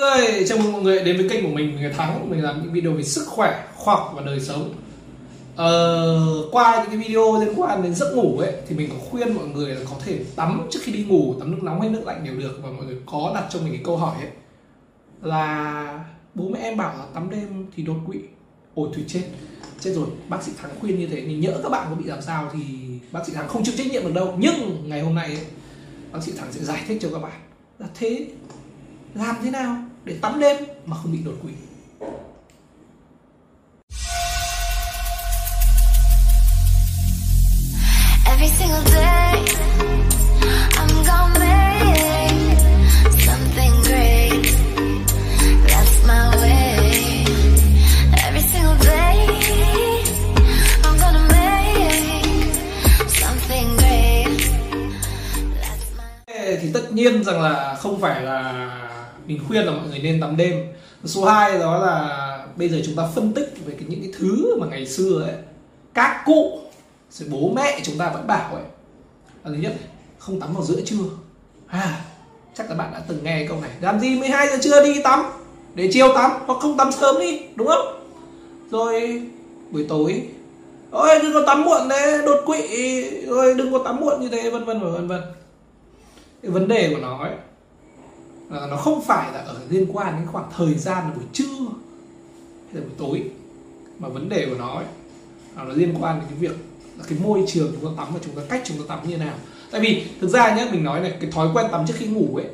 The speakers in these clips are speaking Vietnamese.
ơi chào mừng mọi người đến với kênh của mình người thắng. Mình làm những video về sức khỏe khoa học và đời sống. Ờ, qua những cái video liên quan đến giấc ngủ ấy thì mình có khuyên mọi người là có thể tắm trước khi đi ngủ tắm nước nóng hay nước lạnh đều được. Và mọi người có đặt cho mình cái câu hỏi ấy là bố mẹ em bảo là tắm đêm thì đột quỵ. Ôi thủy chết. Chết rồi. Bác sĩ thắng khuyên như thế. Thì nhỡ các bạn có bị làm sao thì bác sĩ thắng không chịu trách nhiệm được đâu. Nhưng ngày hôm nay ấy, bác sĩ thắng sẽ giải thích cho các bạn là thế làm thế nào? Để tắm đêm mà không bị đột quỵ Every single day, I'm gonna make something great. That's my way. Every single day, I'm gonna make something great. That's my thì tất nhiên rằng là không phải là mình khuyên là mọi người nên tắm đêm. Số 2 đó là bây giờ chúng ta phân tích về cái những cái thứ mà ngày xưa ấy, các cụ, rồi bố mẹ chúng ta vẫn bảo ấy. Là thứ nhất, không tắm vào giữa trưa. À chắc là bạn đã từng nghe câu này. Làm gì 12 giờ trưa đi tắm? Để chiều tắm, hoặc không tắm sớm đi, đúng không? Rồi, buổi tối, ôi, đừng có tắm muộn đấy, đột quỵ rồi đừng có tắm muộn như thế, vân vân và vân vân. Cái vấn đề của nó ấy là nó không phải là ở liên quan đến khoảng thời gian là buổi trưa hay là buổi tối, mà vấn đề của nó ấy là nó liên quan đến cái việc là cái môi trường chúng ta tắm và chúng ta, cách chúng ta tắm như thế nào. Tại vì thực ra nhé mình nói này, cái thói quen tắm trước khi ngủ ấy,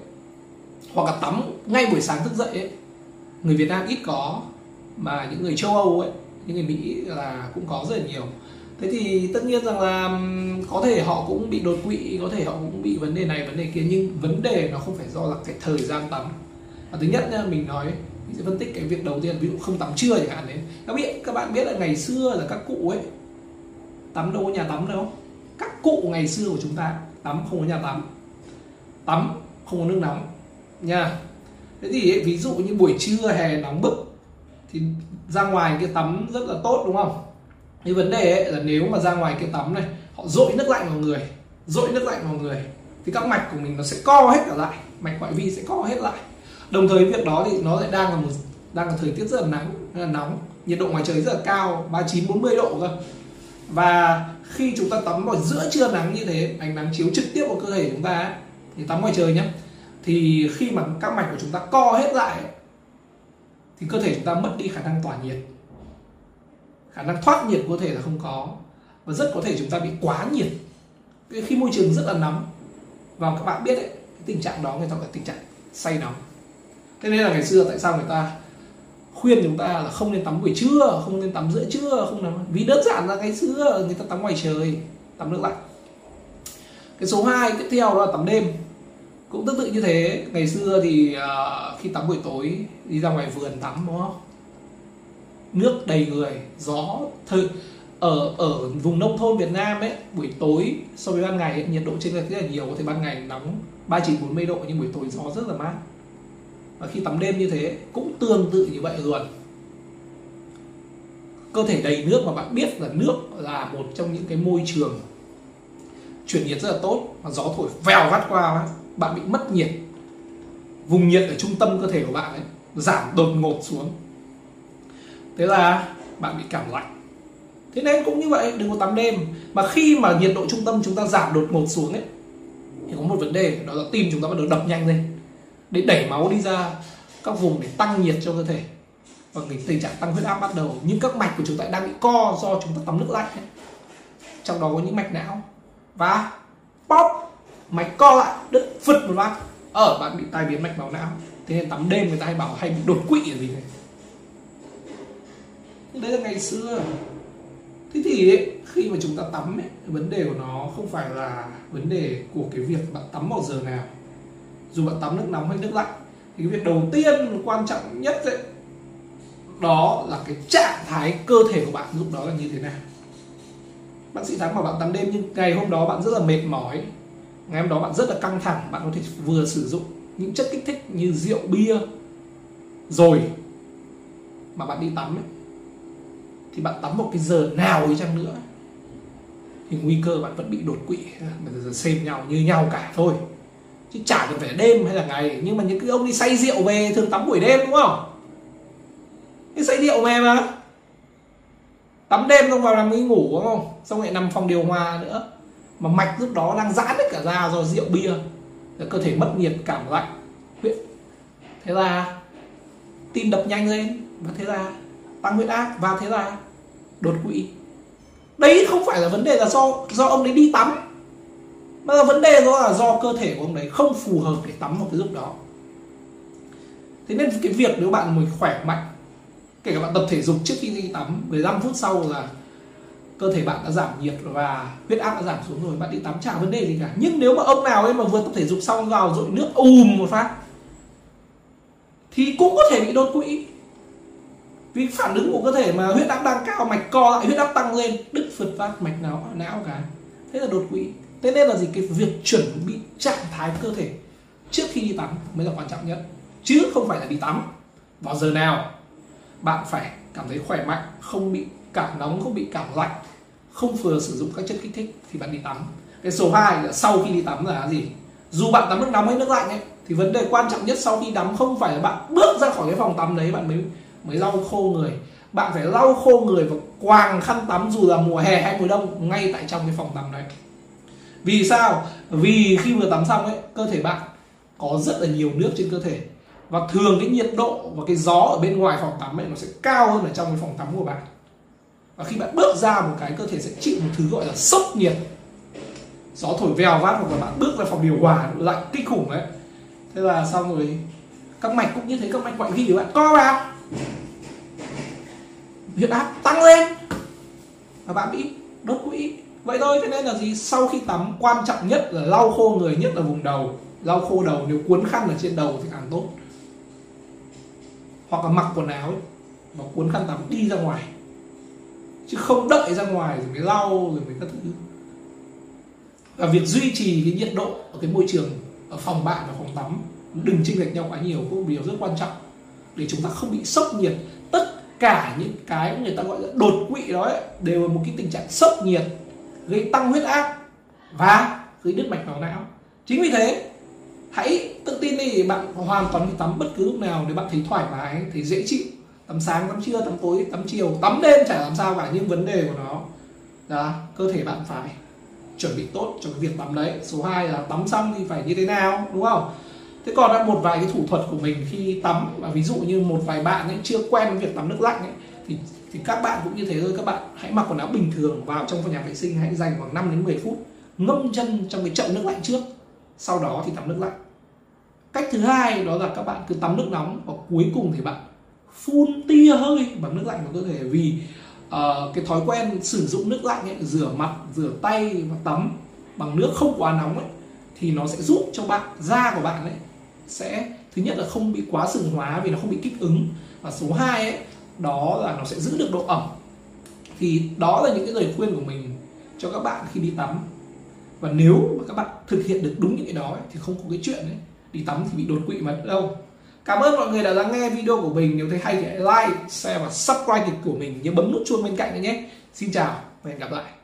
hoặc là tắm ngay buổi sáng thức dậy ấy, người Việt Nam ít có, mà những người châu Âu ấy, những người Mỹ là cũng có rất là nhiều thế thì tất nhiên rằng là có thể họ cũng bị đột quỵ có thể họ cũng bị vấn đề này vấn đề kia nhưng vấn đề nó không phải do là cái thời gian tắm. Và thứ nhất nha mình nói mình sẽ phân tích cái việc đầu tiên ví dụ không tắm trưa chẳng hạn đấy. Các biết các bạn biết là ngày xưa là các cụ ấy tắm đâu có nhà tắm đâu. Các cụ ngày xưa của chúng ta tắm không có nhà tắm. Tắm không có nước nóng nha. Thế thì ấy, ví dụ như buổi trưa hè nóng bức thì ra ngoài cái tắm rất là tốt đúng không? Nhưng vấn đề ấy là nếu mà ra ngoài kia tắm này, họ dội nước lạnh vào người, dội nước lạnh vào người, thì các mạch của mình nó sẽ co hết cả lại, mạch ngoại vi sẽ co hết lại. Đồng thời việc đó thì nó lại đang là một, đang là thời tiết rất là nắng, rất là nóng, nhiệt độ ngoài trời rất là cao 39 40 độ cơ. Và khi chúng ta tắm vào giữa trưa nắng như thế, ánh nắng chiếu trực tiếp vào cơ thể chúng ta thì tắm ngoài trời nhé thì khi mà các mạch của chúng ta co hết lại thì cơ thể chúng ta mất đi khả năng tỏa nhiệt khả năng thoát nhiệt cơ thể là không có. Và rất có thể chúng ta bị quá nhiệt. Khi môi trường rất là nóng. Và các bạn biết đấy cái tình trạng đó người ta gọi tình trạng say nóng. Thế nên là ngày xưa tại sao người ta khuyên chúng ta là không nên tắm buổi trưa không nên tắm giữa trưa không nên vì đơn giản là ngày xưa người ta tắm ngoài trời tắm nước lạnh. Cái số 2 tiếp theo đó là tắm đêm. Cũng tương tự như thế ngày xưa thì uh, khi tắm buổi tối đi ra ngoài vườn tắm đúng không? Nước đầy người gió thơ ở ở vùng nông thôn Việt Nam ấy buổi tối so với ban ngày ấy, nhiệt độ trên lệch rất là nhiều có thể ban ngày nóng 39 40 độ nhưng buổi tối gió rất là mát. Và khi tắm đêm như thế cũng tương tự như vậy luôn. Cơ thể đầy nước mà bạn biết là nước là một trong những cái môi trường chuyển nhiệt rất là tốt mà gió thổi vèo vắt qua bạn bị mất nhiệt. Vùng nhiệt ở trung tâm cơ thể của bạn ấy giảm đột ngột xuống thế là bạn bị cảm lạnh. Thế nên cũng như vậy, đừng có tắm đêm. Mà khi mà nhiệt độ trung tâm chúng ta giảm đột ngột xuống ấy, thì có một vấn đề, đó là tim chúng ta bắt đầu đập nhanh lên. Để đẩy máu đi ra các vùng để tăng nhiệt cho cơ thể. Và cái tình trạng tăng huyết áp bắt đầu nhưng các mạch của chúng ta đang bị co do chúng ta tắm nước lạnh ấy. trong đó có những mạch não. Và pop, mạch co lại, đứt phật một phát. Ở bạn bị tai biến mạch máu não. Thế nên tắm đêm người ta hay bảo hay bị đột quỵ là gì này? Đấy là ngày xưa. Thế thì ấy, khi mà chúng ta tắm ấy, vấn đề của nó không phải là vấn đề của cái việc bạn tắm vào giờ nào. Dù bạn tắm nước nóng hay nước lạnh thì cái việc đầu tiên quan trọng nhất ấy, đó là cái trạng thái cơ thể của bạn lúc đó là như thế nào. Bác sĩ thắng mà bạn tắm đêm nhưng ngày hôm đó bạn rất là mệt mỏi ngày hôm đó bạn rất là căng thẳng bạn có thể vừa sử dụng những chất kích thích như rượu bia rồi mà bạn đi tắm ấy, thì bạn tắm một cái giờ nào đi chăng nữa. Thì nguy cơ bạn vẫn bị đột quỵ xem nhau như nhau cả thôi. Chứ chả cần phải đêm hay là ngày, nhưng mà những cái ông đi say rượu về thường tắm buổi đêm đúng không? Cái say rượu về mà. Tắm đêm xong vào nằm đi ngủ đúng không? Xong lại nằm phòng điều hòa nữa. Mà mạch lúc đó đang giãn hết cả ra do rượu bia. Cơ thể mất nhiệt, cảm lạnh thế là tim đập nhanh lên và thế là tăng huyết áp và thế là đột quỵ. Đấy không phải là vấn đề là do do ông đấy đi tắm. Mà là vấn đề đó là do cơ thể của ông đấy không phù hợp để tắm vào cái lúc đó. Thế nên cái việc nếu bạn mình khỏe mạnh, kể cả bạn tập thể dục trước khi đi tắm 15 phút sau là cơ thể bạn đã giảm nhiệt và huyết áp đã giảm xuống rồi, bạn đi tắm chả vấn đề gì cả. Nhưng nếu mà ông nào ấy mà vừa tập thể dục xong vào dội nước ùm một phát, thì cũng có thể bị đột quỵ vì phản ứng của cơ thể mà huyết áp đang cao, mạch co lại, huyết áp tăng lên đứt phật phát mạch não não cả. Thế là đột quỵ. Thế nên là gì? Cái việc chuẩn bị trạng thái cơ thể trước khi đi tắm mới là quan trọng nhất. Chứ không phải là đi tắm vào giờ nào. Bạn phải cảm thấy khỏe mạnh, không bị cảm nóng, không bị cảm lạnh, không vừa sử dụng các chất kích thích thì bạn đi tắm. Cái số 2 là sau khi đi tắm là gì? Dù bạn tắm nước nóng hay nước lạnh ấy, thì vấn đề quan trọng nhất sau khi tắm không phải là bạn bước ra khỏi cái phòng tắm đấy bạn mới mới lau khô người. Bạn phải lau khô người và quàng khăn tắm dù là mùa hè hay mùa đông ngay tại trong cái phòng tắm đấy. Vì sao? Vì khi vừa tắm xong ấy, cơ thể bạn có rất là nhiều nước trên cơ thể. Và thường cái nhiệt độ và cái gió ở bên ngoài phòng tắm ấy, nó sẽ cao hơn ở trong cái phòng tắm của bạn. Và khi bạn bước ra một cái, cơ thể sẽ chịu một thứ gọi là sốc nhiệt. Gió thổi vèo vát hoặc là bạn bước ra phòng điều hòa, lạnh kinh khủng đấy. Thế là xong rồi. Các mạch cũng như thế, các mạch ngoại vi của bạn. Co vào huyết áp tăng lên. Và bạn bị đột quỵ vậy thôi thế nên là gì? Sau khi tắm quan trọng nhất là lau khô người nhất là vùng đầu. Lau khô đầu nếu cuốn khăn ở trên đầu thì càng tốt. Hoặc là mặc quần áo ấy, và cuốn khăn tắm đi ra ngoài. Chứ không đợi ra ngoài rồi mới lau rồi mới các thứ. Và việc duy trì cái nhiệt độ ở cái môi trường ở phòng bạn và phòng tắm đừng chênh lệch nhau quá nhiều cũng một điều rất quan trọng để chúng ta không bị sốc nhiệt. Tất cả những cái người ta gọi là đột quỵ đó ấy, đều là một cái tình trạng sốc nhiệt gây tăng huyết áp và gây đứt mạch máu não. Chính vì thế hãy tự tin đi bạn hoàn toàn đi tắm bất cứ lúc nào. Để bạn thấy thoải mái thấy dễ chịu tắm sáng tắm trưa tắm tối tắm chiều tắm đêm chả làm sao cả nhưng vấn đề của nó là cơ thể bạn phải chuẩn bị tốt cho cái việc tắm đấy. Số 2 là tắm xong thì phải như thế nào đúng không? Thế còn là một vài cái thủ thuật của mình khi tắm và ví dụ như một vài bạn ấy chưa quen với việc tắm nước lạnh ấy thì thì các bạn cũng như thế thôi. Các bạn hãy mặc quần áo bình thường vào trong phòng nhà vệ sinh hãy dành khoảng 5 đến 10 phút ngâm chân trong cái chậu nước lạnh trước sau đó thì tắm nước lạnh. Cách thứ hai đó là các bạn cứ tắm nước nóng và cuối cùng thì bạn phun tia hơi bằng nước lạnh vào cơ thể. Vì uh, cái thói quen sử dụng nước lạnh ấy, rửa mặt rửa tay và tắm bằng nước không quá nóng ấy thì nó sẽ giúp cho bạn da của bạn ấy sẽ thứ nhất là không bị quá sừng hóa vì nó không bị kích ứng. Và số 2 ấy đó là nó sẽ giữ được độ ẩm. Thì đó là những cái lời khuyên của mình cho các bạn khi đi tắm. Và nếu mà các bạn thực hiện được đúng những cái đó ấy, thì không có cái chuyện ấy đi tắm thì bị đột quỵ mà đâu. Cảm ơn mọi người đã lắng nghe video của mình. Nếu thấy hay thì hãy like share và subscribe kênh của mình. Nhớ bấm nút chuông bên cạnh nữa nhé. Xin chào và hẹn gặp lại.